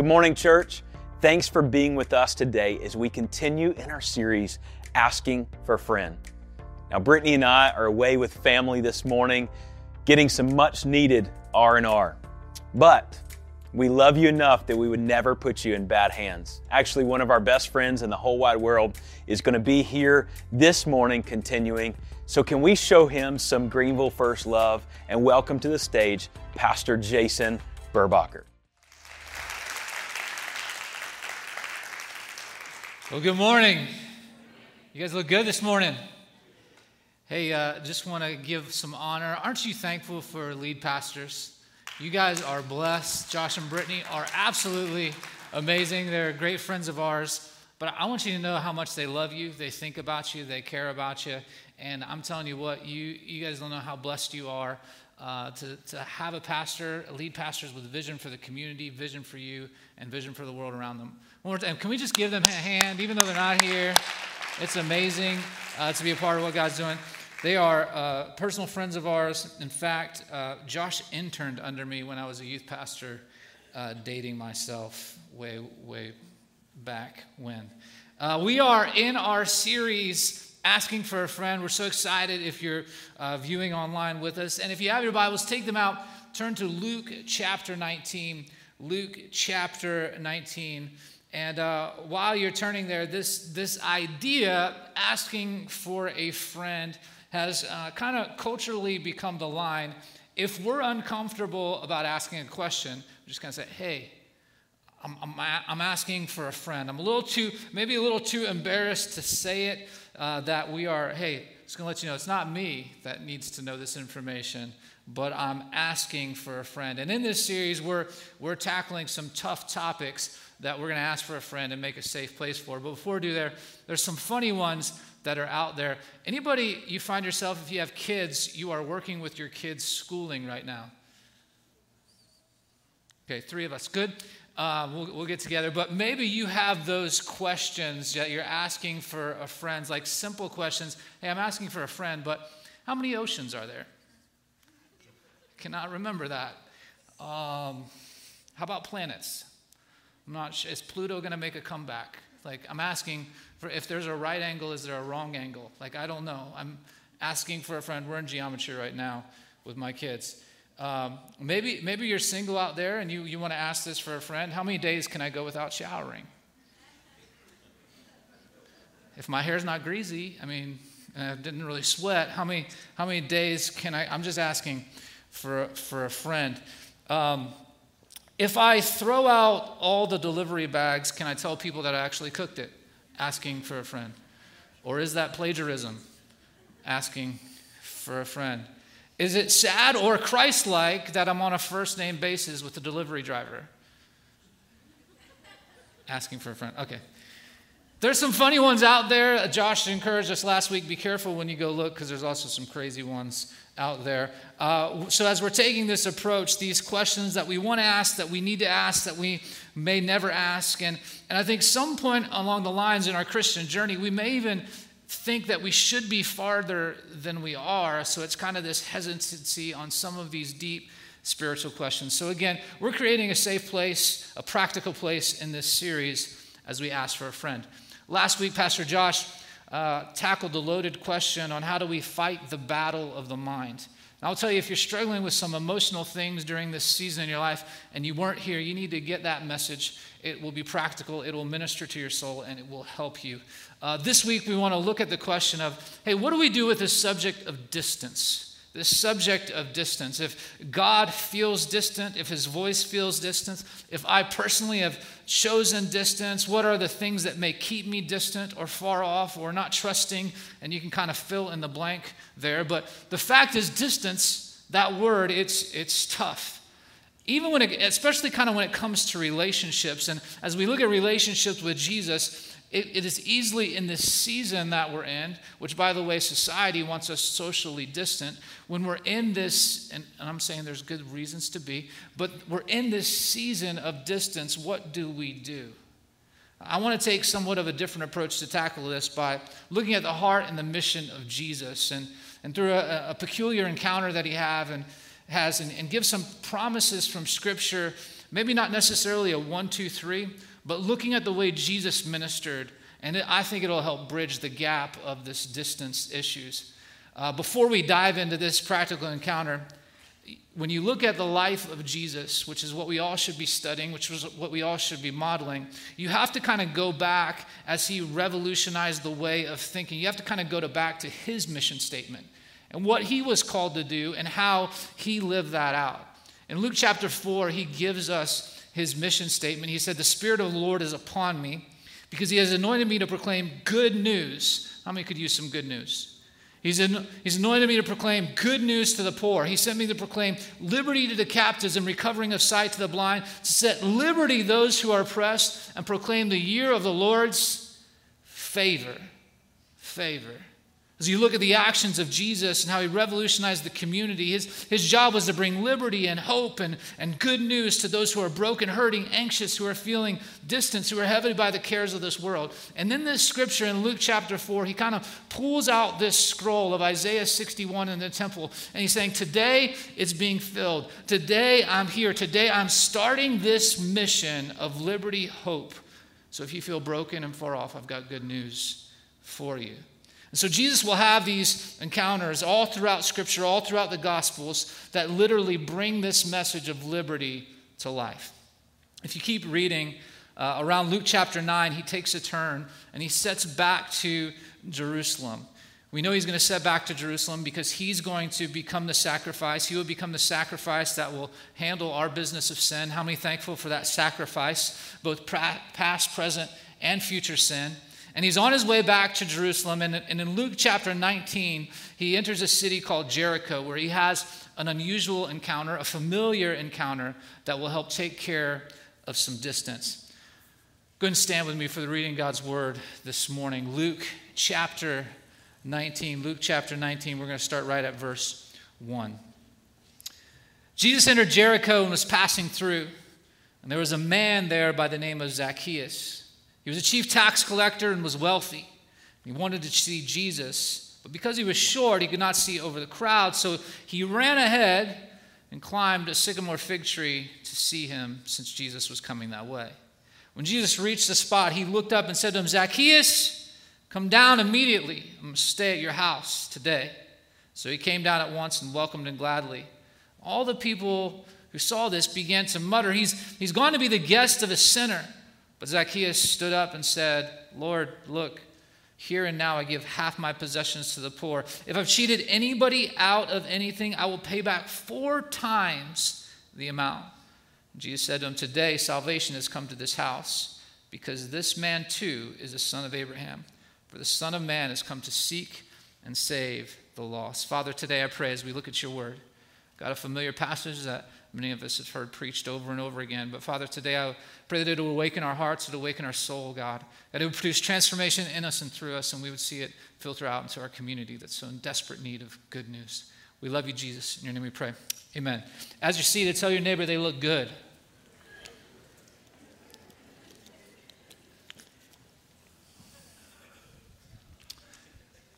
Good morning, church. Thanks for being with us today as we continue in our series, Asking for a Friend. Now, Brittany and I are away with family this morning, getting some much needed R&R. But we love you enough that we would never put you in bad hands. Actually, one of our best friends in the whole wide world is going to be here this morning continuing. So, can we show him some Greenville First love and welcome to the stage Pastor Jason Burbacher? Well, good morning. You guys look good this morning. Hey, uh, just want to give some honor. Aren't you thankful for lead pastors? You guys are blessed. Josh and Brittany are absolutely amazing. They're great friends of ours. But I want you to know how much they love you, they think about you, they care about you. And I'm telling you what, you, you guys don't know how blessed you are uh, to, to have a pastor, lead pastors with vision for the community, vision for you, and vision for the world around them. One more time, can we just give them a hand, even though they're not here? It's amazing uh, to be a part of what God's doing. They are uh, personal friends of ours. In fact, uh, Josh interned under me when I was a youth pastor, uh, dating myself way, way back when. Uh, we are in our series, Asking for a Friend. We're so excited if you're uh, viewing online with us. And if you have your Bibles, take them out. Turn to Luke chapter 19. Luke chapter 19. And uh, while you're turning there, this, this idea, asking for a friend, has uh, kind of culturally become the line. If we're uncomfortable about asking a question, we're just going to say, hey, I'm, I'm, I'm, asking for a friend. I'm a little too, maybe a little too embarrassed to say it uh, that we are, hey, just going to let you know it's not me that needs to know this information, but I'm asking for a friend. And in this series, we're, we're tackling some tough topics that we're going to ask for a friend and make a safe place for. But before we do there, there's some funny ones that are out there. Anybody, you find yourself, if you have kids, you are working with your kids' schooling right now. Okay, three of us. Good. Uh, we'll, we'll get together. But maybe you have those questions that you're asking for a friend, like simple questions. Hey, I'm asking for a friend, but how many oceans are there? Cannot remember that. Um, how about planets? I'm not sure. Is Pluto going to make a comeback? Like, I'm asking for if there's a right angle, is there a wrong angle? Like, I don't know. I'm asking for a friend. We're in geometry right now with my kids. Um, maybe, maybe you're single out there and you, you want to ask this for a friend. How many days can I go without showering? If my hair's not greasy, I mean, I didn't really sweat, how many, how many days can I? I'm just asking for, for a friend. Um, if I throw out all the delivery bags, can I tell people that I actually cooked it? Asking for a friend. Or is that plagiarism? Asking for a friend. Is it sad or Christ like that I'm on a first name basis with the delivery driver? Asking for a friend. Okay. There's some funny ones out there. Josh encouraged us last week be careful when you go look because there's also some crazy ones out there. Uh, so, as we're taking this approach, these questions that we want to ask, that we need to ask, that we may never ask, and, and I think some point along the lines in our Christian journey, we may even think that we should be farther than we are. So, it's kind of this hesitancy on some of these deep spiritual questions. So, again, we're creating a safe place, a practical place in this series as we ask for a friend. Last week, Pastor Josh uh, tackled the loaded question on how do we fight the battle of the mind. And I'll tell you, if you're struggling with some emotional things during this season in your life and you weren't here, you need to get that message. It will be practical, it will minister to your soul, and it will help you. Uh, this week, we want to look at the question of hey, what do we do with this subject of distance? This subject of distance. If God feels distant, if his voice feels distant, if I personally have chosen distance, what are the things that may keep me distant or far off or not trusting? And you can kind of fill in the blank there. But the fact is, distance, that word, it's, it's tough. Even when it, especially kind of when it comes to relationships. And as we look at relationships with Jesus, it, it is easily in this season that we're in, which, by the way, society wants us socially distant. When we're in this, and, and I'm saying there's good reasons to be, but we're in this season of distance, what do we do? I want to take somewhat of a different approach to tackle this by looking at the heart and the mission of Jesus and, and through a, a peculiar encounter that he have and has and, and give some promises from Scripture maybe not necessarily a one, two, three, but looking at the way Jesus ministered. And it, I think it'll help bridge the gap of this distance issues. Uh, before we dive into this practical encounter, when you look at the life of Jesus, which is what we all should be studying, which is what we all should be modeling, you have to kind of go back as he revolutionized the way of thinking. You have to kind of go to back to his mission statement and what he was called to do and how he lived that out. In Luke chapter 4, he gives us his mission statement. He said, The Spirit of the Lord is upon me because he has anointed me to proclaim good news. How many could use some good news? He's, he's anointed me to proclaim good news to the poor. He sent me to proclaim liberty to the captives and recovering of sight to the blind, to set liberty those who are oppressed, and proclaim the year of the Lord's favor. Favor. As you look at the actions of Jesus and how he revolutionized the community, his, his job was to bring liberty and hope and, and good news to those who are broken, hurting, anxious, who are feeling distance, who are heavy by the cares of this world. And then this scripture in Luke chapter 4, he kind of pulls out this scroll of Isaiah 61 in the temple, and he's saying, Today it's being filled. Today I'm here. Today I'm starting this mission of liberty, hope. So if you feel broken and far off, I've got good news for you. And so Jesus will have these encounters all throughout Scripture, all throughout the Gospels, that literally bring this message of liberty to life. If you keep reading uh, around Luke chapter 9, he takes a turn and he sets back to Jerusalem. We know he's going to set back to Jerusalem because he's going to become the sacrifice. He will become the sacrifice that will handle our business of sin. How many thankful for that sacrifice, both past, present, and future sin? And he's on his way back to Jerusalem. And, in Luke chapter 19, he enters a city called Jericho where he has an unusual encounter, a familiar encounter that will help take care of some distance. Go and stand with me for the reading of God's word this morning. Luke chapter 19. Luke chapter 19, we're going to start right at verse 1. Jesus entered Jericho and was passing through. And there was a man there by the name of Zacchaeus. He was a chief tax collector and was wealthy. He wanted to see Jesus, but because he was short, he could not see over the crowd, so he ran ahead and climbed a sycamore fig tree to see him since Jesus was coming that way. When Jesus reached the spot, he looked up and said to him, Zacchaeus, come down immediately. I'm going to stay at your house today. So he came down at once and welcomed him gladly. All the people who saw this began to mutter, He's, he's gone to be the guest of a sinner. But Zacchaeus stood up and said, Lord, look, here and now I give half my possessions to the poor. If I've cheated anybody out of anything, I will pay back four times the amount. Jesus said to him, Today salvation has come to this house, because this man too is a son of Abraham. For the Son of Man has come to seek and save the lost. Father, today I pray as we look at your word, got a familiar passage that many of us have heard preached over and over again. But Father, today I pray that it will awaken our hearts, it will awaken our soul, God, that it will produce transformation in us and through us, and we would see it filter out into our community that's so in desperate need of good news. We love you, Jesus. In your name we pray. Amen. As you see, seated, tell your neighbor they look good.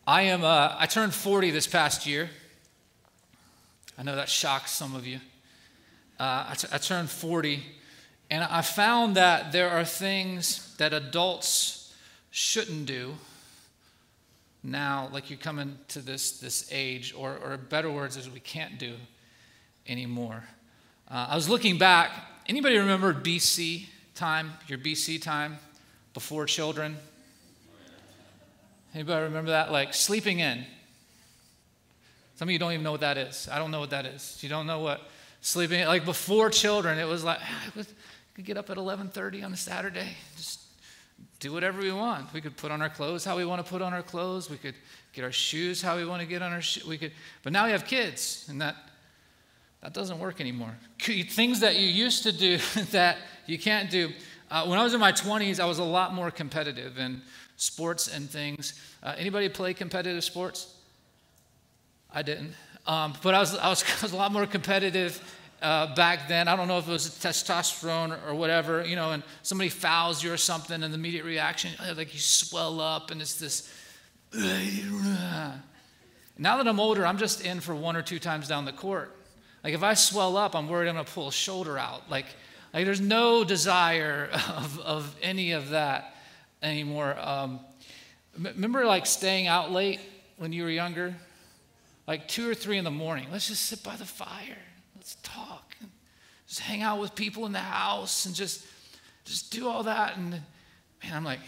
I am. Uh, I turned 40 this past year. I know that shocks some of you uh, I, t- I turned 40, and I found that there are things that adults shouldn't do now, like you come into this, this age, or, or better words, is we can't do anymore. Uh, I was looking back. Anybody remember BC time, your BC time before children? Anybody remember that? Like sleeping in. Some of you don't even know what that is. I don't know what that is. You don't know what sleeping. Like before children it was like I could get up at 11:30 on a Saturday just do whatever we want. We could put on our clothes how we want to put on our clothes. We could get our shoes how we want to get on our shoes we could but now we have kids and that that doesn't work anymore. Things that you used to do that you can't do. Uh, when I was in my 20s I was a lot more competitive in sports and things. Uh, anybody play competitive sports? I didn't um, but I was, I, was, I was a lot more competitive uh, back then. I don't know if it was testosterone or, whatever, you know, and somebody fouls you or something, and the immediate reaction, like you swell up, and it's this. Now that I'm older, I'm just in for one or two times down the court. Like if I swell up, I'm worried I'm going to pull a shoulder out. Like Like there's no desire of, of any of that anymore. Um, remember like staying out late when you were younger? Like two or three in the morning. Let's just sit by the fire. Let's talk. Just hang out with people in the house and just just do all that. And man, I'm like,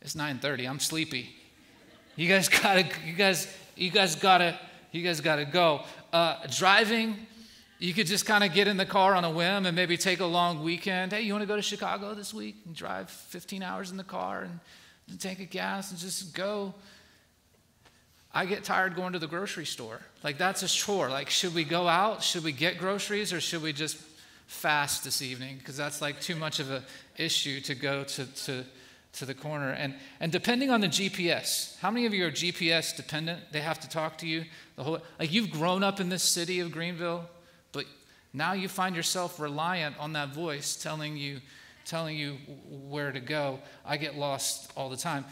it's 9:30. I'm sleepy. You guys gotta, you guys, you guys gotta, you guys gotta go. Uh, driving, you could just kind of get in the car on a whim and maybe take a long weekend. Hey, you want to go to Chicago this week and drive 15 hours in the car and, and tank of gas and just go? I get tired going to the grocery store. Like, that's a chore. Like, should we go out? Should we get groceries or should we just fast this evening? Because that's like too much of an issue to go to, to, to the corner. And, and depending on the GPS, how many of you are GPS dependent? They have to talk to you the whole like you've grown up in this city of Greenville. But now you find yourself reliant on that voice telling you, telling you where to go. I get lost all the time.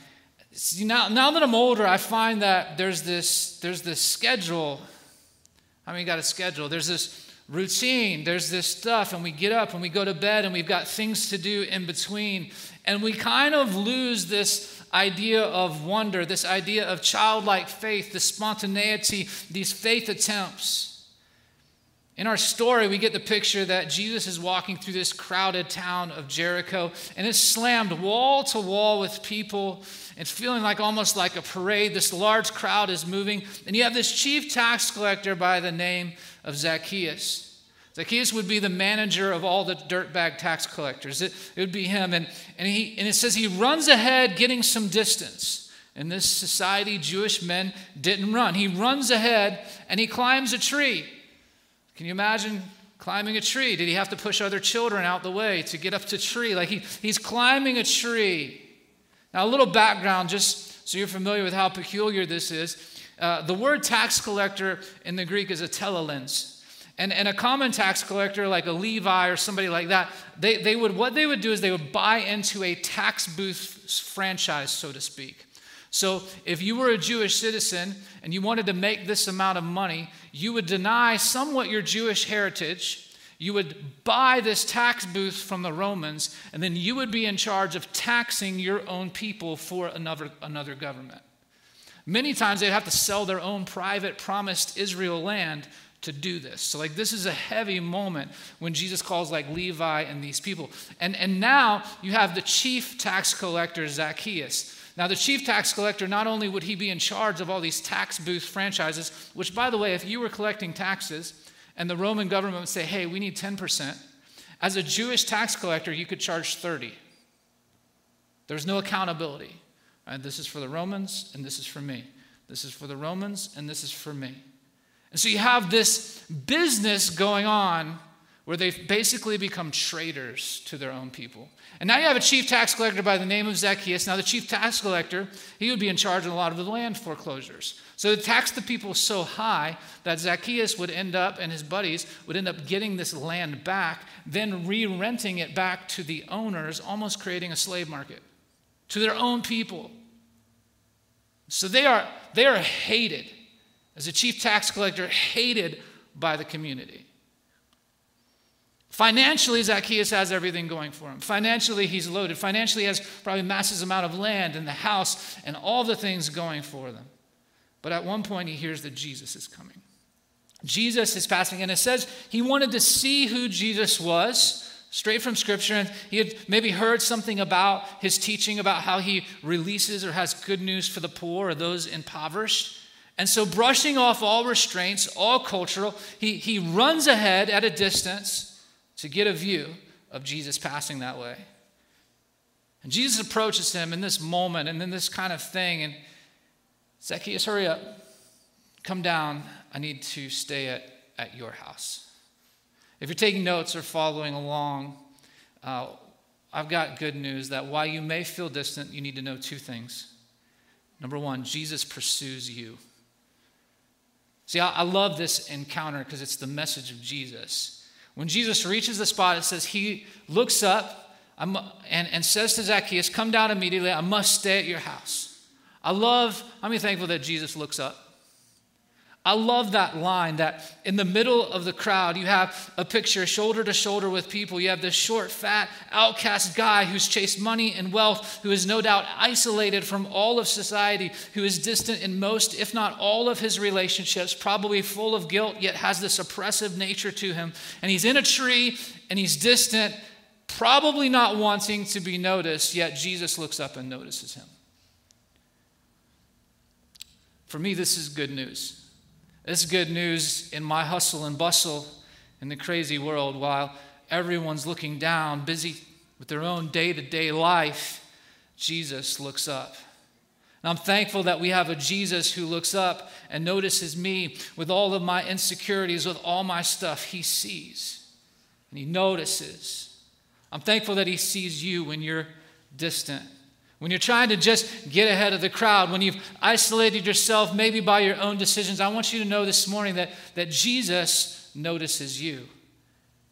See, now, now that I'm older, I find that there's this, there's this schedule. I mean, you got a schedule. There's this routine. There's this stuff, and we get up and we go to bed, and we've got things to do in between. And we kind of lose this idea of wonder, this idea of childlike faith, the spontaneity, these faith attempts. In our story, we get the picture that Jesus is walking through this crowded town of Jericho, and it's slammed wall to wall with people. It's feeling like almost like a parade. This large crowd is moving, and you have this chief tax collector by the name of Zacchaeus. Zacchaeus would be the manager of all the dirtbag tax collectors. It, it would be him. And, and, he, and it says he runs ahead, getting some distance. In this society, Jewish men didn't run. He runs ahead and he climbs a tree. Can you imagine climbing a tree? Did he have to push other children out the way to get up to tree? Like he, he's climbing a tree. Now, a little background, just so you're familiar with how peculiar this is. Uh, the word tax collector in the Greek is a telones. And, and a common tax collector like a Levi or somebody like that, they, they would, what they would do is they would buy into a tax booth franchise, so to speak. So if you were a Jewish citizen and you wanted to make this amount of money, you would deny somewhat your Jewish heritage. You would buy this tax booth from the Romans, and then you would be in charge of taxing your own people for another, another government. Many times they'd have to sell their own private promised Israel land to do this. So, like, this is a heavy moment when Jesus calls, like, Levi and these people. And, and now you have the chief tax collector, Zacchaeus. Now, the chief tax collector, not only would he be in charge of all these tax booth franchises, which, by the way, if you were collecting taxes and the Roman government would say, hey, we need 10%, as a Jewish tax collector, you could charge 30. There's no accountability. Right? This is for the Romans, and this is for me. This is for the Romans, and this is for me. And so you have this business going on where they've basically become traitors to their own people. And now you have a chief tax collector by the name of Zacchaeus. Now, the chief tax collector, he would be in charge of a lot of the land foreclosures. So, they taxed the people so high that Zacchaeus would end up, and his buddies would end up getting this land back, then re renting it back to the owners, almost creating a slave market to their own people. So, they are, they are hated. As a chief tax collector, hated by the community. Financially, Zacchaeus has everything going for him. Financially, he's loaded. Financially, he has probably massive amount of land and the house and all the things going for them. But at one point, he hears that Jesus is coming. Jesus is passing, and it says he wanted to see who Jesus was, straight from Scripture. And he had maybe heard something about his teaching about how he releases or has good news for the poor or those impoverished. And so, brushing off all restraints, all cultural, he, he runs ahead at a distance to get a view of Jesus passing that way. And Jesus approaches him in this moment and in this kind of thing. And Zacchaeus, hurry up. Come down. I need to stay at, at your house. If you're taking notes or following along, uh, I've got good news that while you may feel distant, you need to know two things. Number one, Jesus pursues you. See, I, I love this encounter because it's the message of Jesus. When Jesus reaches the spot, it says he looks up and, and says to Zacchaeus, Come down immediately. I must stay at your house. I love, I'm thankful that Jesus looks up. I love that line that in the middle of the crowd, you have a picture shoulder to shoulder with people. You have this short, fat, outcast guy who's chased money and wealth, who is no doubt isolated from all of society, who is distant in most, if not all, of his relationships, probably full of guilt, yet has this oppressive nature to him. And he's in a tree and he's distant, probably not wanting to be noticed, yet Jesus looks up and notices him. For me, this is good news. This is good news in my hustle and bustle in the crazy world while everyone's looking down, busy with their own day to day life. Jesus looks up. And I'm thankful that we have a Jesus who looks up and notices me with all of my insecurities, with all my stuff. He sees and he notices. I'm thankful that he sees you when you're distant. When you're trying to just get ahead of the crowd, when you've isolated yourself maybe by your own decisions, I want you to know this morning that, that Jesus notices you.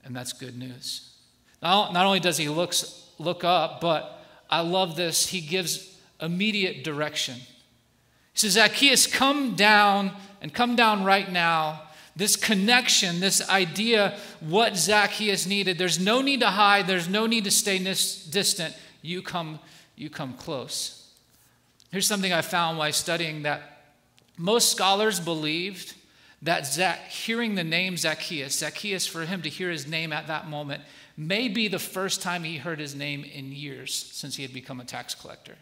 And that's good news. Not, not only does he looks, look up, but I love this, he gives immediate direction. He says, Zacchaeus, come down and come down right now. This connection, this idea, what Zacchaeus needed. There's no need to hide, there's no need to stay distant. You come you come close. Here's something I found while studying that most scholars believed that Zac- hearing the name Zacchaeus, Zacchaeus, for him to hear his name at that moment, may be the first time he heard his name in years since he had become a tax collector.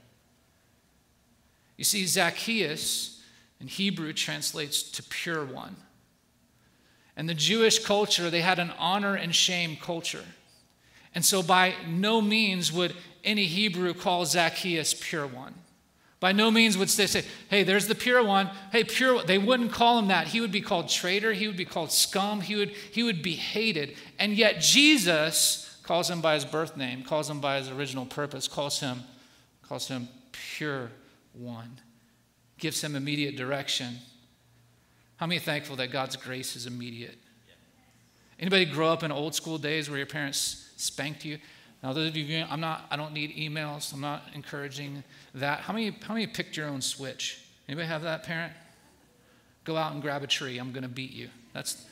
You see, Zacchaeus in Hebrew translates to pure one. And the Jewish culture, they had an honor and shame culture. And so, by no means would any Hebrew call Zacchaeus pure one. By no means would they say, hey, there's the pure one. Hey, pure one. They wouldn't call him that. He would be called traitor. He would be called scum. He would, he would be hated. And yet Jesus calls him by his birth name, calls him by his original purpose, calls him, calls him pure one, gives him immediate direction. How many thankful that God's grace is immediate? Anybody grow up in old school days where your parents spanked you? Now, those of you, I'm not, I don't need emails. I'm not encouraging that. How many, how many picked your own switch? Anybody have that parent? Go out and grab a tree. I'm going to beat you. That's,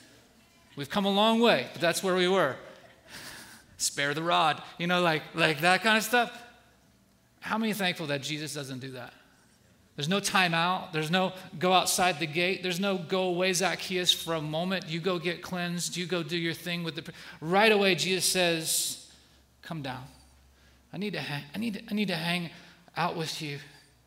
we've come a long way, but that's where we were. Spare the rod, you know, like, like that kind of stuff. How many thankful that Jesus doesn't do that? There's no timeout. There's no go outside the gate. There's no go away, Zacchaeus, for a moment. You go get cleansed. You go do your thing with the. Right away, Jesus says, Come down. I need to hang, I need I need to hang out with you.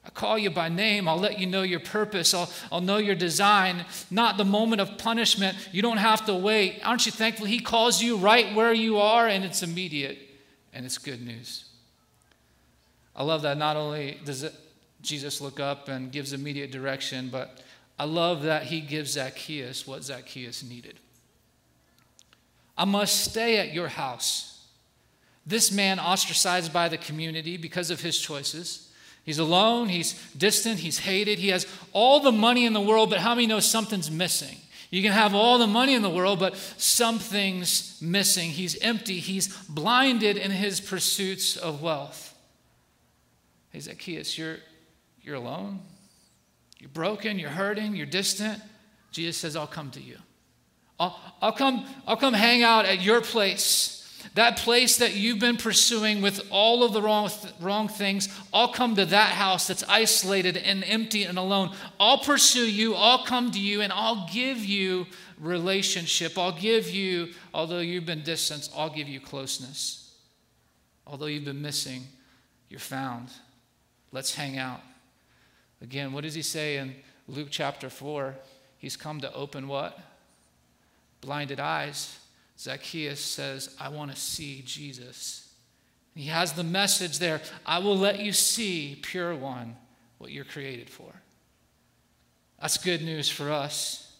I call you by name. I'll let you know your purpose. I'll, I'll know your design. Not the moment of punishment. You don't have to wait. Aren't you thankful? He calls you right where you are, and it's immediate, and it's good news. I love that not only does it, Jesus look up and gives immediate direction, but I love that he gives Zacchaeus what Zacchaeus needed. I must stay at your house this man ostracized by the community because of his choices. He's alone, he's distant, he's hated, he has all the money in the world, but how many know something's missing? You can have all the money in the world, but something's missing. He's empty, he's blinded in his pursuits of wealth. Hey, Zacchaeus, you're, you're alone, you're broken, you're hurting, you're distant. Jesus says, I'll come to you. I'll, I'll, come, I'll come hang out at your place. That place that you've been pursuing with all of the wrong, wrong things, I'll come to that house that's isolated and empty and alone. I'll pursue you, I'll come to you, and I'll give you relationship. I'll give you, although you've been distant, I'll give you closeness. Although you've been missing, you're found. Let's hang out. Again, what does he say in Luke chapter 4? He's come to open what? Blinded eyes Zacchaeus says, I want to see Jesus. He has the message there I will let you see, pure one, what you're created for. That's good news for us.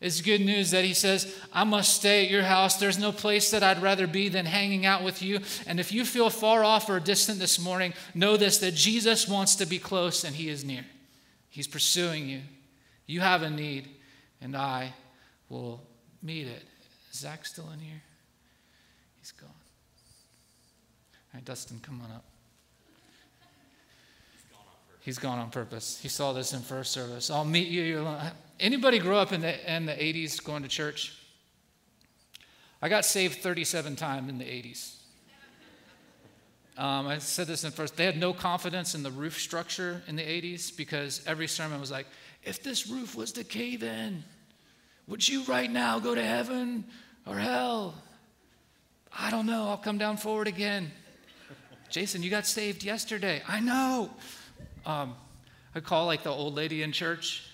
It's good news that he says, I must stay at your house. There's no place that I'd rather be than hanging out with you. And if you feel far off or distant this morning, know this that Jesus wants to be close and he is near. He's pursuing you. You have a need, and I will meet it. Zach still in here? He's gone. All right, Dustin, come on up. He's gone on purpose. He saw this in first service. I'll meet you. Anybody grow up in the, in the 80s going to church? I got saved 37 times in the 80s. Um, I said this in first. They had no confidence in the roof structure in the 80s because every sermon was like, if this roof was to cave in, would you right now go to heaven or hell? I don't know. I'll come down forward again. Jason, you got saved yesterday. I know. Um, I call like the old lady in church.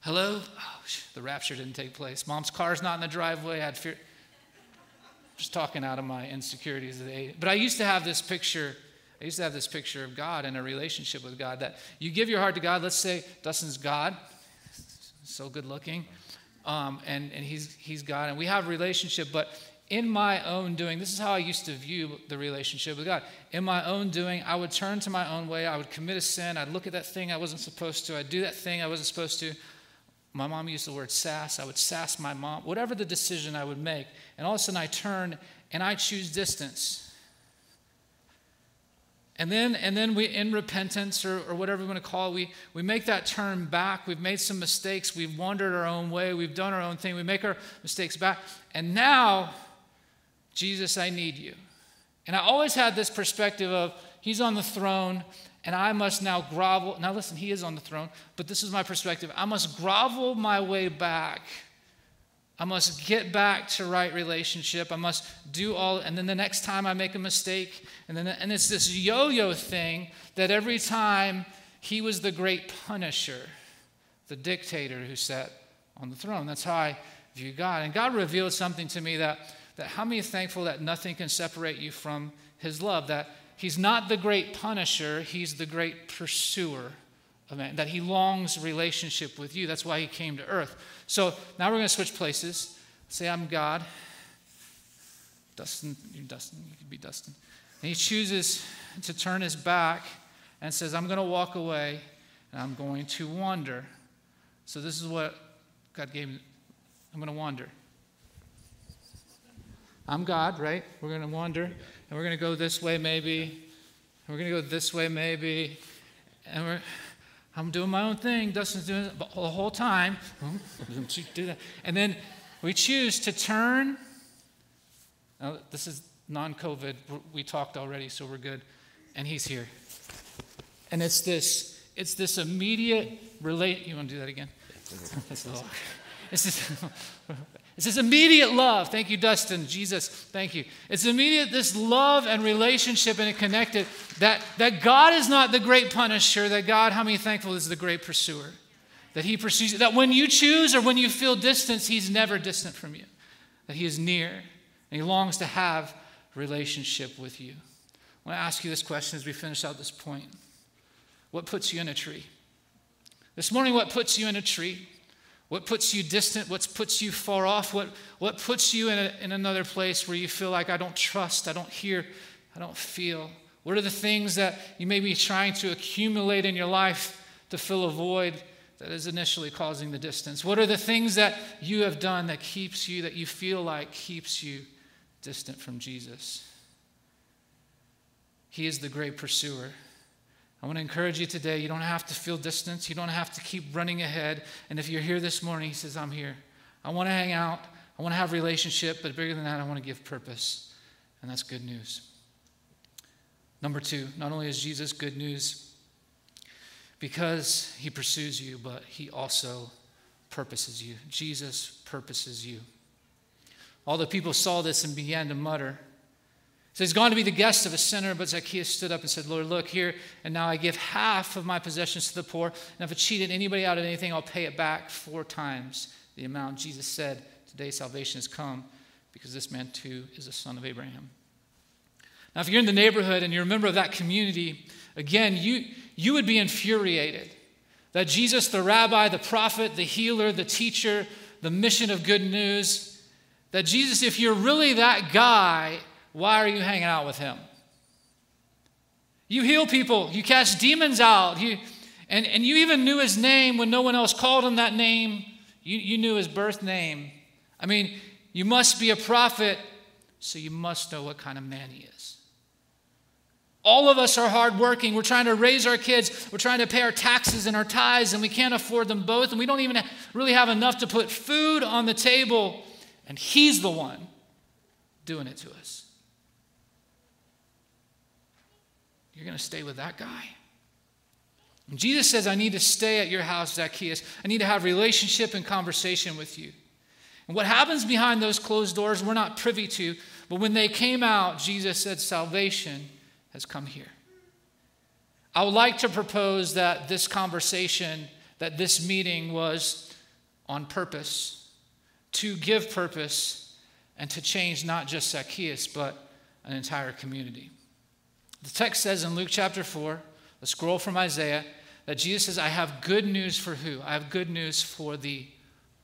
Hello? Oh, the rapture didn't take place. Mom's car's not in the driveway. I'd fear just talking out of my insecurities. But I used to have this picture. I used to have this picture of God and a relationship with God that you give your heart to God. Let's say Dustin's God, so good looking, um, and, and he's, he's God, and we have relationship, but in my own doing, this is how I used to view the relationship with God. In my own doing, I would turn to my own way. I would commit a sin. I'd look at that thing I wasn't supposed to. I'd do that thing I wasn't supposed to. My mom used the word sass. I would sass my mom, whatever the decision I would make. And all of a sudden I turn and I choose distance. And then, and then we, in repentance or, or whatever we want to call it, we, we make that turn back. We've made some mistakes. We've wandered our own way. We've done our own thing. We make our mistakes back. And now, Jesus, I need you. And I always had this perspective of He's on the throne and I must now grovel. Now, listen, he is on the throne, but this is my perspective. I must grovel my way back. I must get back to right relationship. I must do all, and then the next time I make a mistake, and then and it's this yo-yo thing that every time he was the great punisher, the dictator who sat on the throne. That's how I view God. And God revealed something to me that that how many thankful that nothing can separate you from his love, that He's not the great punisher, he's the great pursuer man, that he longs relationship with you. That's why he came to earth. So now we're going to switch places. Say, I'm God. Dustin, you're Dustin, you could be Dustin. And he chooses to turn his back and says, I'm going to walk away and I'm going to wander. So this is what God gave me. I'm going to wander. I'm God, right? We're going to wander, and we're going to go this way maybe, and we're going to go this way maybe, and we're. I'm doing my own thing. Dustin's doing it the whole time. do that. And then we choose to turn. Now, this is non COVID. We talked already, so we're good. And he's here. And it's this, it's this immediate relate. You want to do that again? it's this, immediate love. Thank you, Dustin. Jesus, thank you. It's immediate, this love and relationship and it connected that, that God is not the great punisher, that God, how many thankful, is the great pursuer. That He pursues, that when you choose or when you feel distance, He's never distant from you. That He is near and He longs to have relationship with you. I want to ask you this question as we finish out this point. What puts you in a tree? This morning, what puts you in a tree? What puts you distant? What puts you far off? What, what puts you in, a, in another place where you feel like I don't trust, I don't hear, I don't feel? What are the things that you may be trying to accumulate in your life to fill a void that is initially causing the distance? What are the things that you have done that keeps you, that you feel like keeps you distant from Jesus? He is the great pursuer. I want to encourage you today. You don't have to feel distance. You don't have to keep running ahead. And if you're here this morning, he says, I'm here. I want to hang out. I want to have relationship, but bigger than that, I want to give purpose. And that's good news. Number two, not only is Jesus good news because he pursues you, but he also purposes you. Jesus purposes you. All the people saw this and began to mutter. So he's gone to be the guest of a sinner, but Zacchaeus stood up and said, Lord, look here, and now I give half of my possessions to the poor. And if I cheated anybody out of anything, I'll pay it back four times the amount. Jesus said, Today salvation has come because this man too is a son of Abraham. Now, if you're in the neighborhood and you're a member of that community, again, you, you would be infuriated that Jesus, the rabbi, the prophet, the healer, the teacher, the mission of good news, that Jesus, if you're really that guy, why are you hanging out with him? You heal people, you cast demons out, you, and, and you even knew his name when no one else called him that name. You, you knew his birth name. I mean, you must be a prophet, so you must know what kind of man he is. All of us are hardworking. We're trying to raise our kids. We're trying to pay our taxes and our tithes, and we can't afford them both. And we don't even really have enough to put food on the table. And He's the one doing it to us. You're going to stay with that guy. And Jesus says, I need to stay at your house, Zacchaeus. I need to have relationship and conversation with you. And what happens behind those closed doors, we're not privy to. But when they came out, Jesus said, Salvation has come here. I would like to propose that this conversation, that this meeting was on purpose, to give purpose, and to change not just Zacchaeus, but an entire community. The text says in Luke chapter 4, the scroll from Isaiah, that Jesus says, I have good news for who? I have good news for the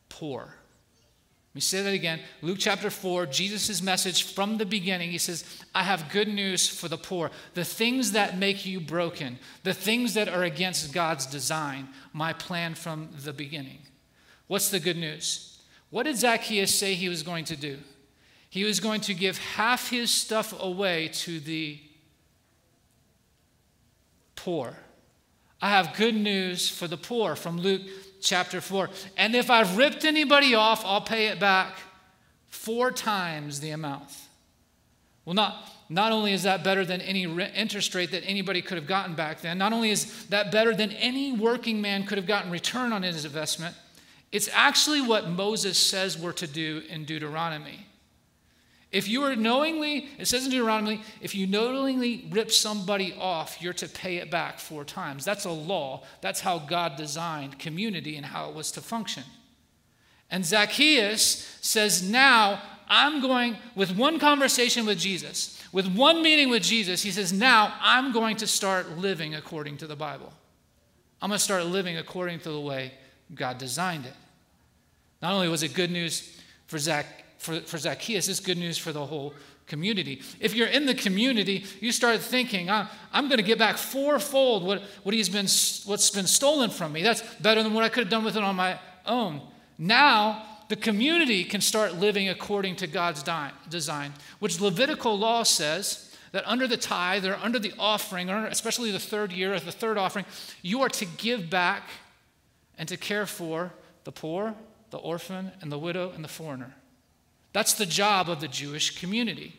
poor. Let me say that again. Luke chapter 4, Jesus' message from the beginning, he says, I have good news for the poor. The things that make you broken, the things that are against God's design, my plan from the beginning. What's the good news? What did Zacchaeus say he was going to do? He was going to give half his stuff away to the poor. I have good news for the poor from Luke chapter 4. And if I've ripped anybody off, I'll pay it back four times the amount. Well, not, not only is that better than any interest rate that anybody could have gotten back then, not only is that better than any working man could have gotten return on his investment, it's actually what Moses says we're to do in Deuteronomy. If you are knowingly, it says in Deuteronomy, if you knowingly rip somebody off, you're to pay it back four times. That's a law. That's how God designed community and how it was to function. And Zacchaeus says, Now I'm going, with one conversation with Jesus, with one meeting with Jesus, he says, Now I'm going to start living according to the Bible. I'm going to start living according to the way God designed it. Not only was it good news for Zacchaeus, for, for Zacchaeus, it's good news for the whole community. If you're in the community, you start thinking, I'm, I'm going to get back fourfold what, what he's been, what's been stolen from me. That's better than what I could have done with it on my own. Now, the community can start living according to God's design, which Levitical law says that under the tithe or under the offering, or especially the third year or the third offering, you are to give back and to care for the poor, the orphan, and the widow, and the foreigner. That's the job of the Jewish community.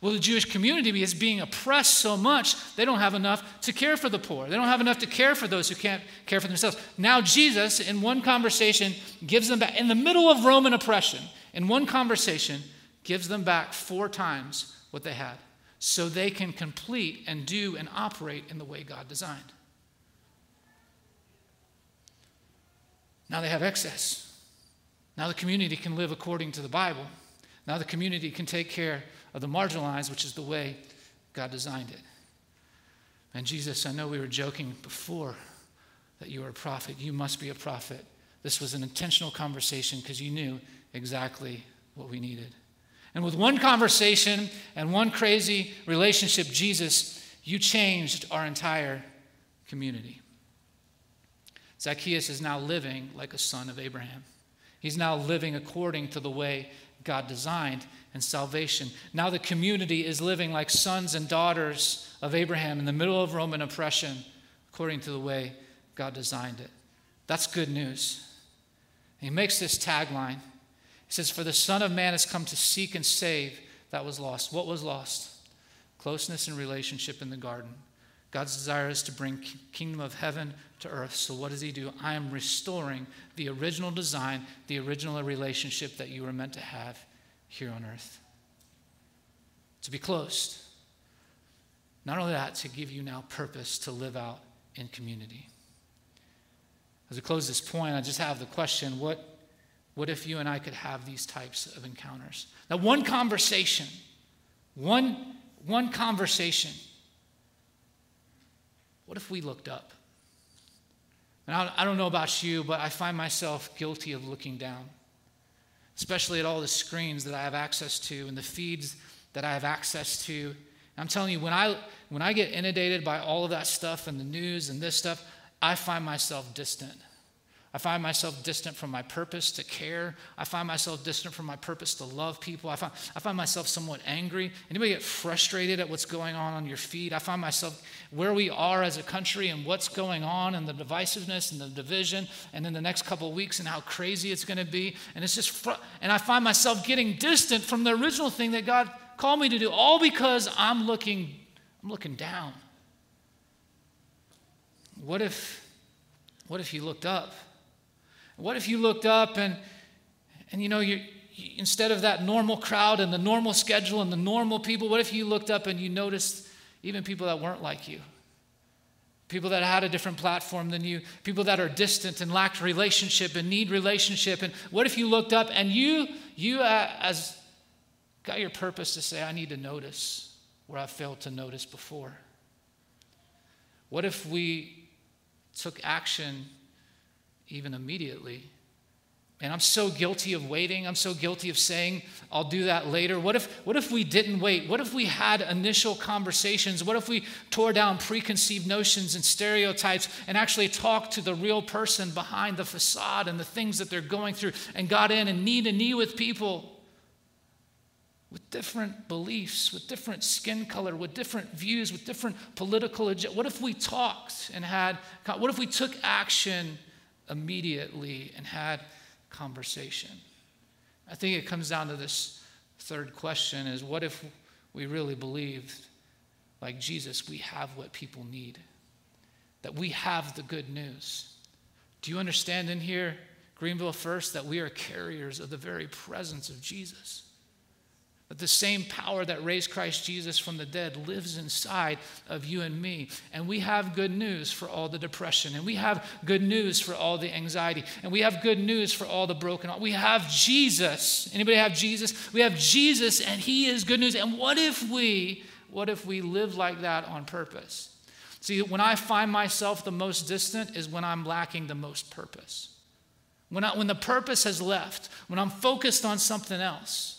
Well, the Jewish community is being oppressed so much, they don't have enough to care for the poor. They don't have enough to care for those who can't care for themselves. Now, Jesus, in one conversation, gives them back, in the middle of Roman oppression, in one conversation, gives them back four times what they had so they can complete and do and operate in the way God designed. Now they have excess. Now the community can live according to the Bible. Now the community can take care of the marginalized, which is the way God designed it. And Jesus, I know we were joking before that you were a prophet. You must be a prophet. This was an intentional conversation because you knew exactly what we needed. And with one conversation and one crazy relationship, Jesus, you changed our entire community. Zacchaeus is now living like a son of Abraham. He's now living according to the way God designed and salvation. Now the community is living like sons and daughters of Abraham in the middle of Roman oppression, according to the way God designed it. That's good news. And he makes this tagline. He says, For the Son of Man has come to seek and save that was lost. What was lost? Closeness and relationship in the garden. God's desire is to bring kingdom of heaven to earth. So what does he do? I am restoring the original design, the original relationship that you were meant to have here on earth. To be closed. Not only that, to give you now purpose to live out in community. As we close this point, I just have the question what, what if you and I could have these types of encounters? Now, one conversation, one, one conversation what if we looked up? And I, don't know about you, but I find myself guilty of looking down, especially at all the screens that I have access to and the feeds that I have access to. And I'm telling you, when I, when I get inundated by all of that stuff and the news and this stuff, I find myself distant. I find myself distant from my purpose to care. I find myself distant from my purpose to love people. I find, I find myself somewhat angry. Anybody get frustrated at what's going on on your feet? I find myself where we are as a country and what's going on and the divisiveness and the division and then the next couple weeks and how crazy it's going to be. And it's just, fr- and I find myself getting distant from the original thing that God called me to do, all because I'm looking, I'm looking down. What if, what if you looked up? What if you looked up and, and you know, you, instead of that normal crowd and the normal schedule and the normal people, what if you looked up and you noticed even people that weren't like you? People that had a different platform than you, people that are distant and lacked relationship and need relationship. And what if you looked up and you, you uh, as got your purpose to say, I need to notice where I failed to notice before? What if we took action even immediately. And I'm so guilty of waiting. I'm so guilty of saying, I'll do that later. What if, what if we didn't wait? What if we had initial conversations? What if we tore down preconceived notions and stereotypes and actually talked to the real person behind the facade and the things that they're going through and got in and knee to knee with people with different beliefs, with different skin color, with different views, with different political? What if we talked and had, what if we took action? Immediately and had conversation. I think it comes down to this third question is what if we really believed like Jesus we have what people need? That we have the good news. Do you understand in here Greenville First that we are carriers of the very presence of Jesus? That the same power that raised Christ Jesus from the dead lives inside of you and me. And we have good news for all the depression. And we have good news for all the anxiety. And we have good news for all the broken. We have Jesus. Anybody have Jesus? We have Jesus and he is good news. And what if we what if we live like that on purpose? See, when I find myself the most distant is when I'm lacking the most purpose. When, I, when the purpose has left, when I'm focused on something else.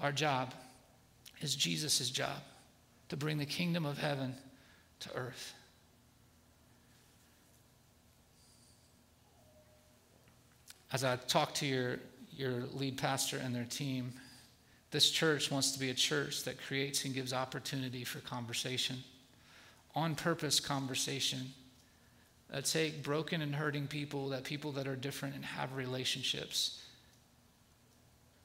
Our job is Jesus' job to bring the kingdom of heaven to earth. As I talk to your, your lead pastor and their team, this church wants to be a church that creates and gives opportunity for conversation, on purpose conversation that take broken and hurting people, that people that are different and have relationships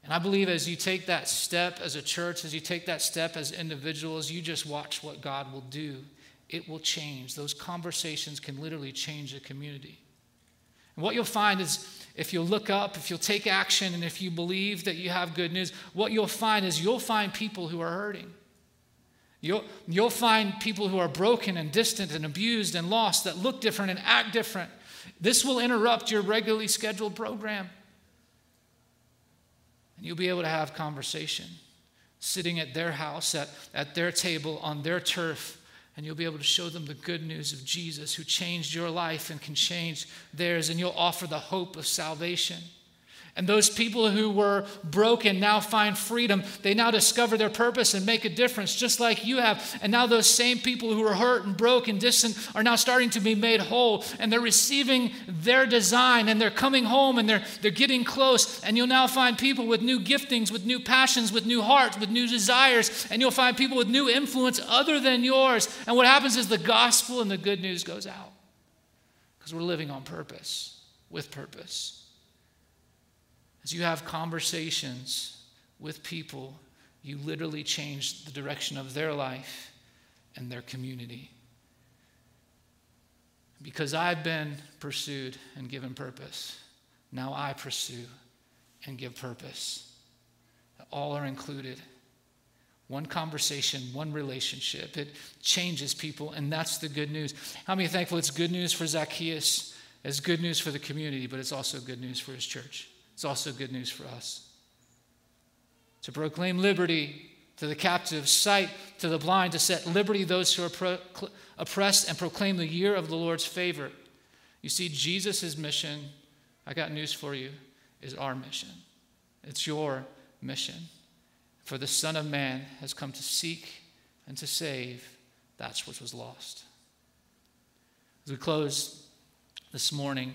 and I believe as you take that step as a church, as you take that step as individuals, you just watch what God will do. It will change. Those conversations can literally change a community. And what you'll find is if you'll look up, if you'll take action, and if you believe that you have good news, what you'll find is you'll find people who are hurting. You'll, you'll find people who are broken and distant and abused and lost that look different and act different. This will interrupt your regularly scheduled program. And you'll be able to have conversation sitting at their house, at, at their table, on their turf, and you'll be able to show them the good news of Jesus who changed your life and can change theirs, and you'll offer the hope of salvation. And those people who were broken now find freedom. They now discover their purpose and make a difference, just like you have. And now those same people who were hurt and broken, distant, are now starting to be made whole. And they're receiving their design and they're coming home and they're, they're getting close. And you'll now find people with new giftings, with new passions, with new hearts, with new desires. And you'll find people with new influence other than yours. And what happens is the gospel and the good news goes out because we're living on purpose, with purpose. As you have conversations with people, you literally change the direction of their life and their community. Because I've been pursued and given purpose, now I pursue and give purpose. All are included. One conversation, one relationship. It changes people, and that's the good news. How many thankful it's good news for Zacchaeus? It's good news for the community, but it's also good news for his church. It's also good news for us. To proclaim liberty to the captive, sight to the blind, to set liberty those who are pro- oppressed, and proclaim the year of the Lord's favor. You see, Jesus' mission, I got news for you, is our mission. It's your mission. For the Son of Man has come to seek and to save that which was lost. As we close, this morning.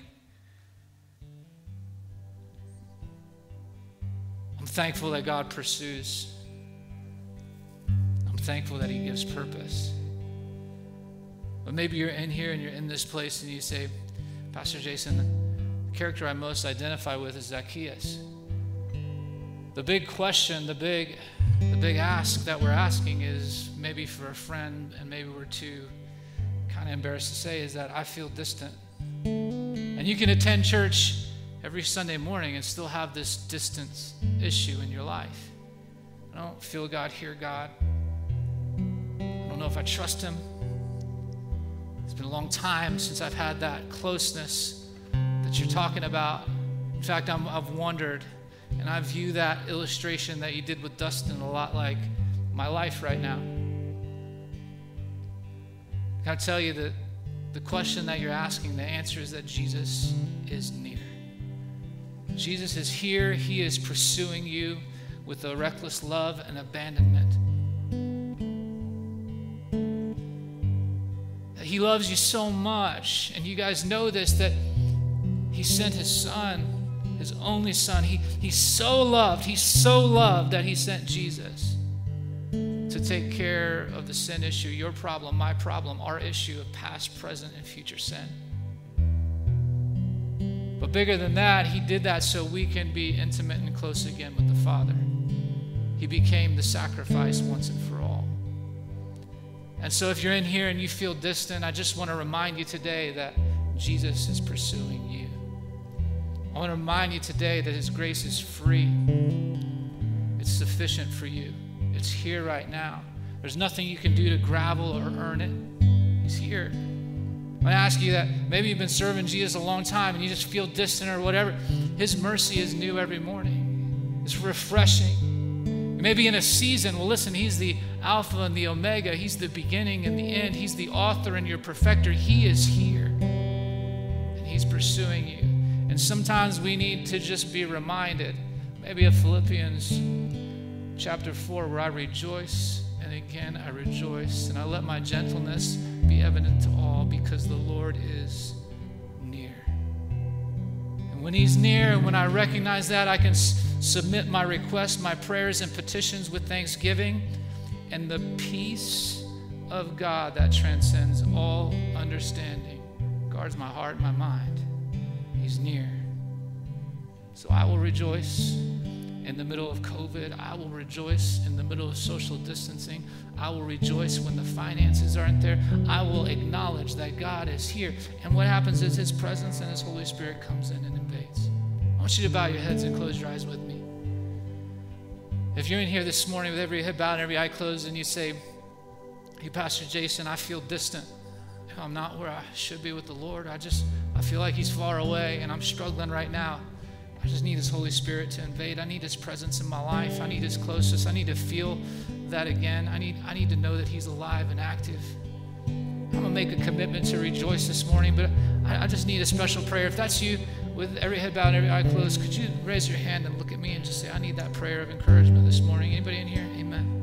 I'm thankful that God pursues. I'm thankful that He gives purpose. But maybe you're in here and you're in this place and you say, Pastor Jason, the character I most identify with is Zacchaeus. The big question, the big, the big ask that we're asking is maybe for a friend, and maybe we're too kind of embarrassed to say, is that I feel distant. And you can attend church every Sunday morning and still have this distance issue in your life. I don't feel God, hear God. I don't know if I trust Him. It's been a long time since I've had that closeness that you're talking about. In fact, i have wondered, and I view that illustration that you did with Dustin a lot like my life right now. I tell you that the question that you're asking, the answer is that Jesus is near. Jesus is here. He is pursuing you with a reckless love and abandonment. He loves you so much, and you guys know this, that He sent His Son, His only Son. He, he's so loved, He's so loved that He sent Jesus to take care of the sin issue, your problem, my problem, our issue of past, present, and future sin. But bigger than that, He did that so we can be intimate and close again with the Father. He became the sacrifice once and for all. And so, if you're in here and you feel distant, I just want to remind you today that Jesus is pursuing you. I want to remind you today that His grace is free, it's sufficient for you, it's here right now. There's nothing you can do to gravel or earn it. He's here. I ask you that maybe you've been serving Jesus a long time and you just feel distant or whatever. His mercy is new every morning, it's refreshing. Maybe in a season, well, listen, He's the Alpha and the Omega. He's the beginning and the end. He's the author and your perfecter. He is here, and He's pursuing you. And sometimes we need to just be reminded, maybe of Philippians chapter 4, where I rejoice, and again I rejoice, and I let my gentleness be evident to all because the Lord is near. And when He's near, and when I recognize that, I can submit my requests, my prayers, and petitions with thanksgiving, and the peace of God that transcends all understanding guards my heart and my mind. He's near. So I will rejoice in the middle of COVID. I will rejoice in the middle of social distancing. I will rejoice when the finances aren't there. I will acknowledge that God is here. And what happens is His presence and His Holy Spirit comes in and invades. I want you to bow your heads and close your eyes with me. If you're in here this morning with every head bowed and every eye closed, and you say, Hey, Pastor Jason, I feel distant. I'm not where I should be with the Lord. I just, I feel like He's far away and I'm struggling right now. I just need His Holy Spirit to invade. I need His presence in my life. I need His closeness. I need to feel that again. I need, I need to know that He's alive and active. I'm going to make a commitment to rejoice this morning, but I, I just need a special prayer. If that's you, with every head bowed every eye closed, could you raise your hand and look at me and just say, I need that prayer of encouragement this morning? Anybody in here? Amen.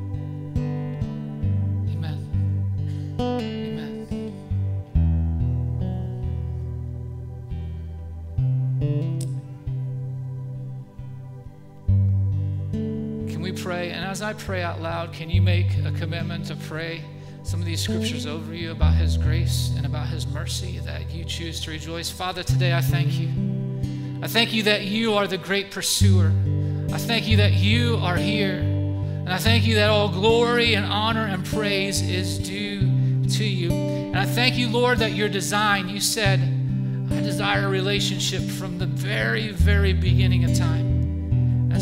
I pray out loud, can you make a commitment to pray? some of these scriptures over you about His grace and about His mercy that you choose to rejoice. Father, today I thank you. I thank you that you are the great pursuer. I thank you that you are here. And I thank you that all glory and honor and praise is due to you. And I thank you, Lord, that your design, you said, I desire a relationship from the very, very beginning of time.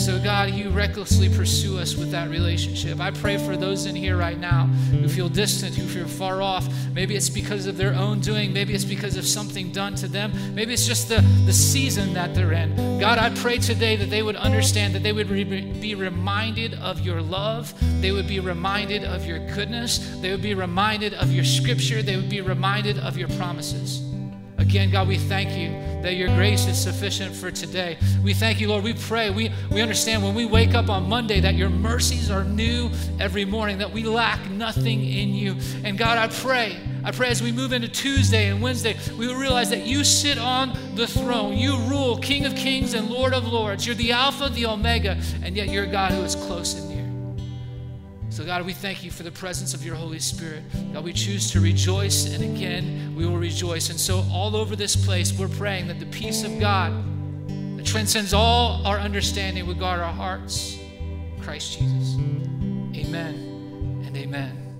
So, God, you recklessly pursue us with that relationship. I pray for those in here right now who feel distant, who feel far off. Maybe it's because of their own doing. Maybe it's because of something done to them. Maybe it's just the, the season that they're in. God, I pray today that they would understand, that they would re- be reminded of your love. They would be reminded of your goodness. They would be reminded of your scripture. They would be reminded of your promises. Again, God, we thank you that your grace is sufficient for today. We thank you, Lord. We pray. We, we understand when we wake up on Monday that your mercies are new every morning, that we lack nothing in you. And God, I pray. I pray as we move into Tuesday and Wednesday, we will realize that you sit on the throne. You rule, King of kings and Lord of lords. You're the Alpha, the Omega, and yet you're God who is close near. So, God, we thank you for the presence of your Holy Spirit. God, we choose to rejoice, and again, we will rejoice. And so, all over this place, we're praying that the peace of God that transcends all our understanding would guard our hearts. Christ Jesus. Amen and amen.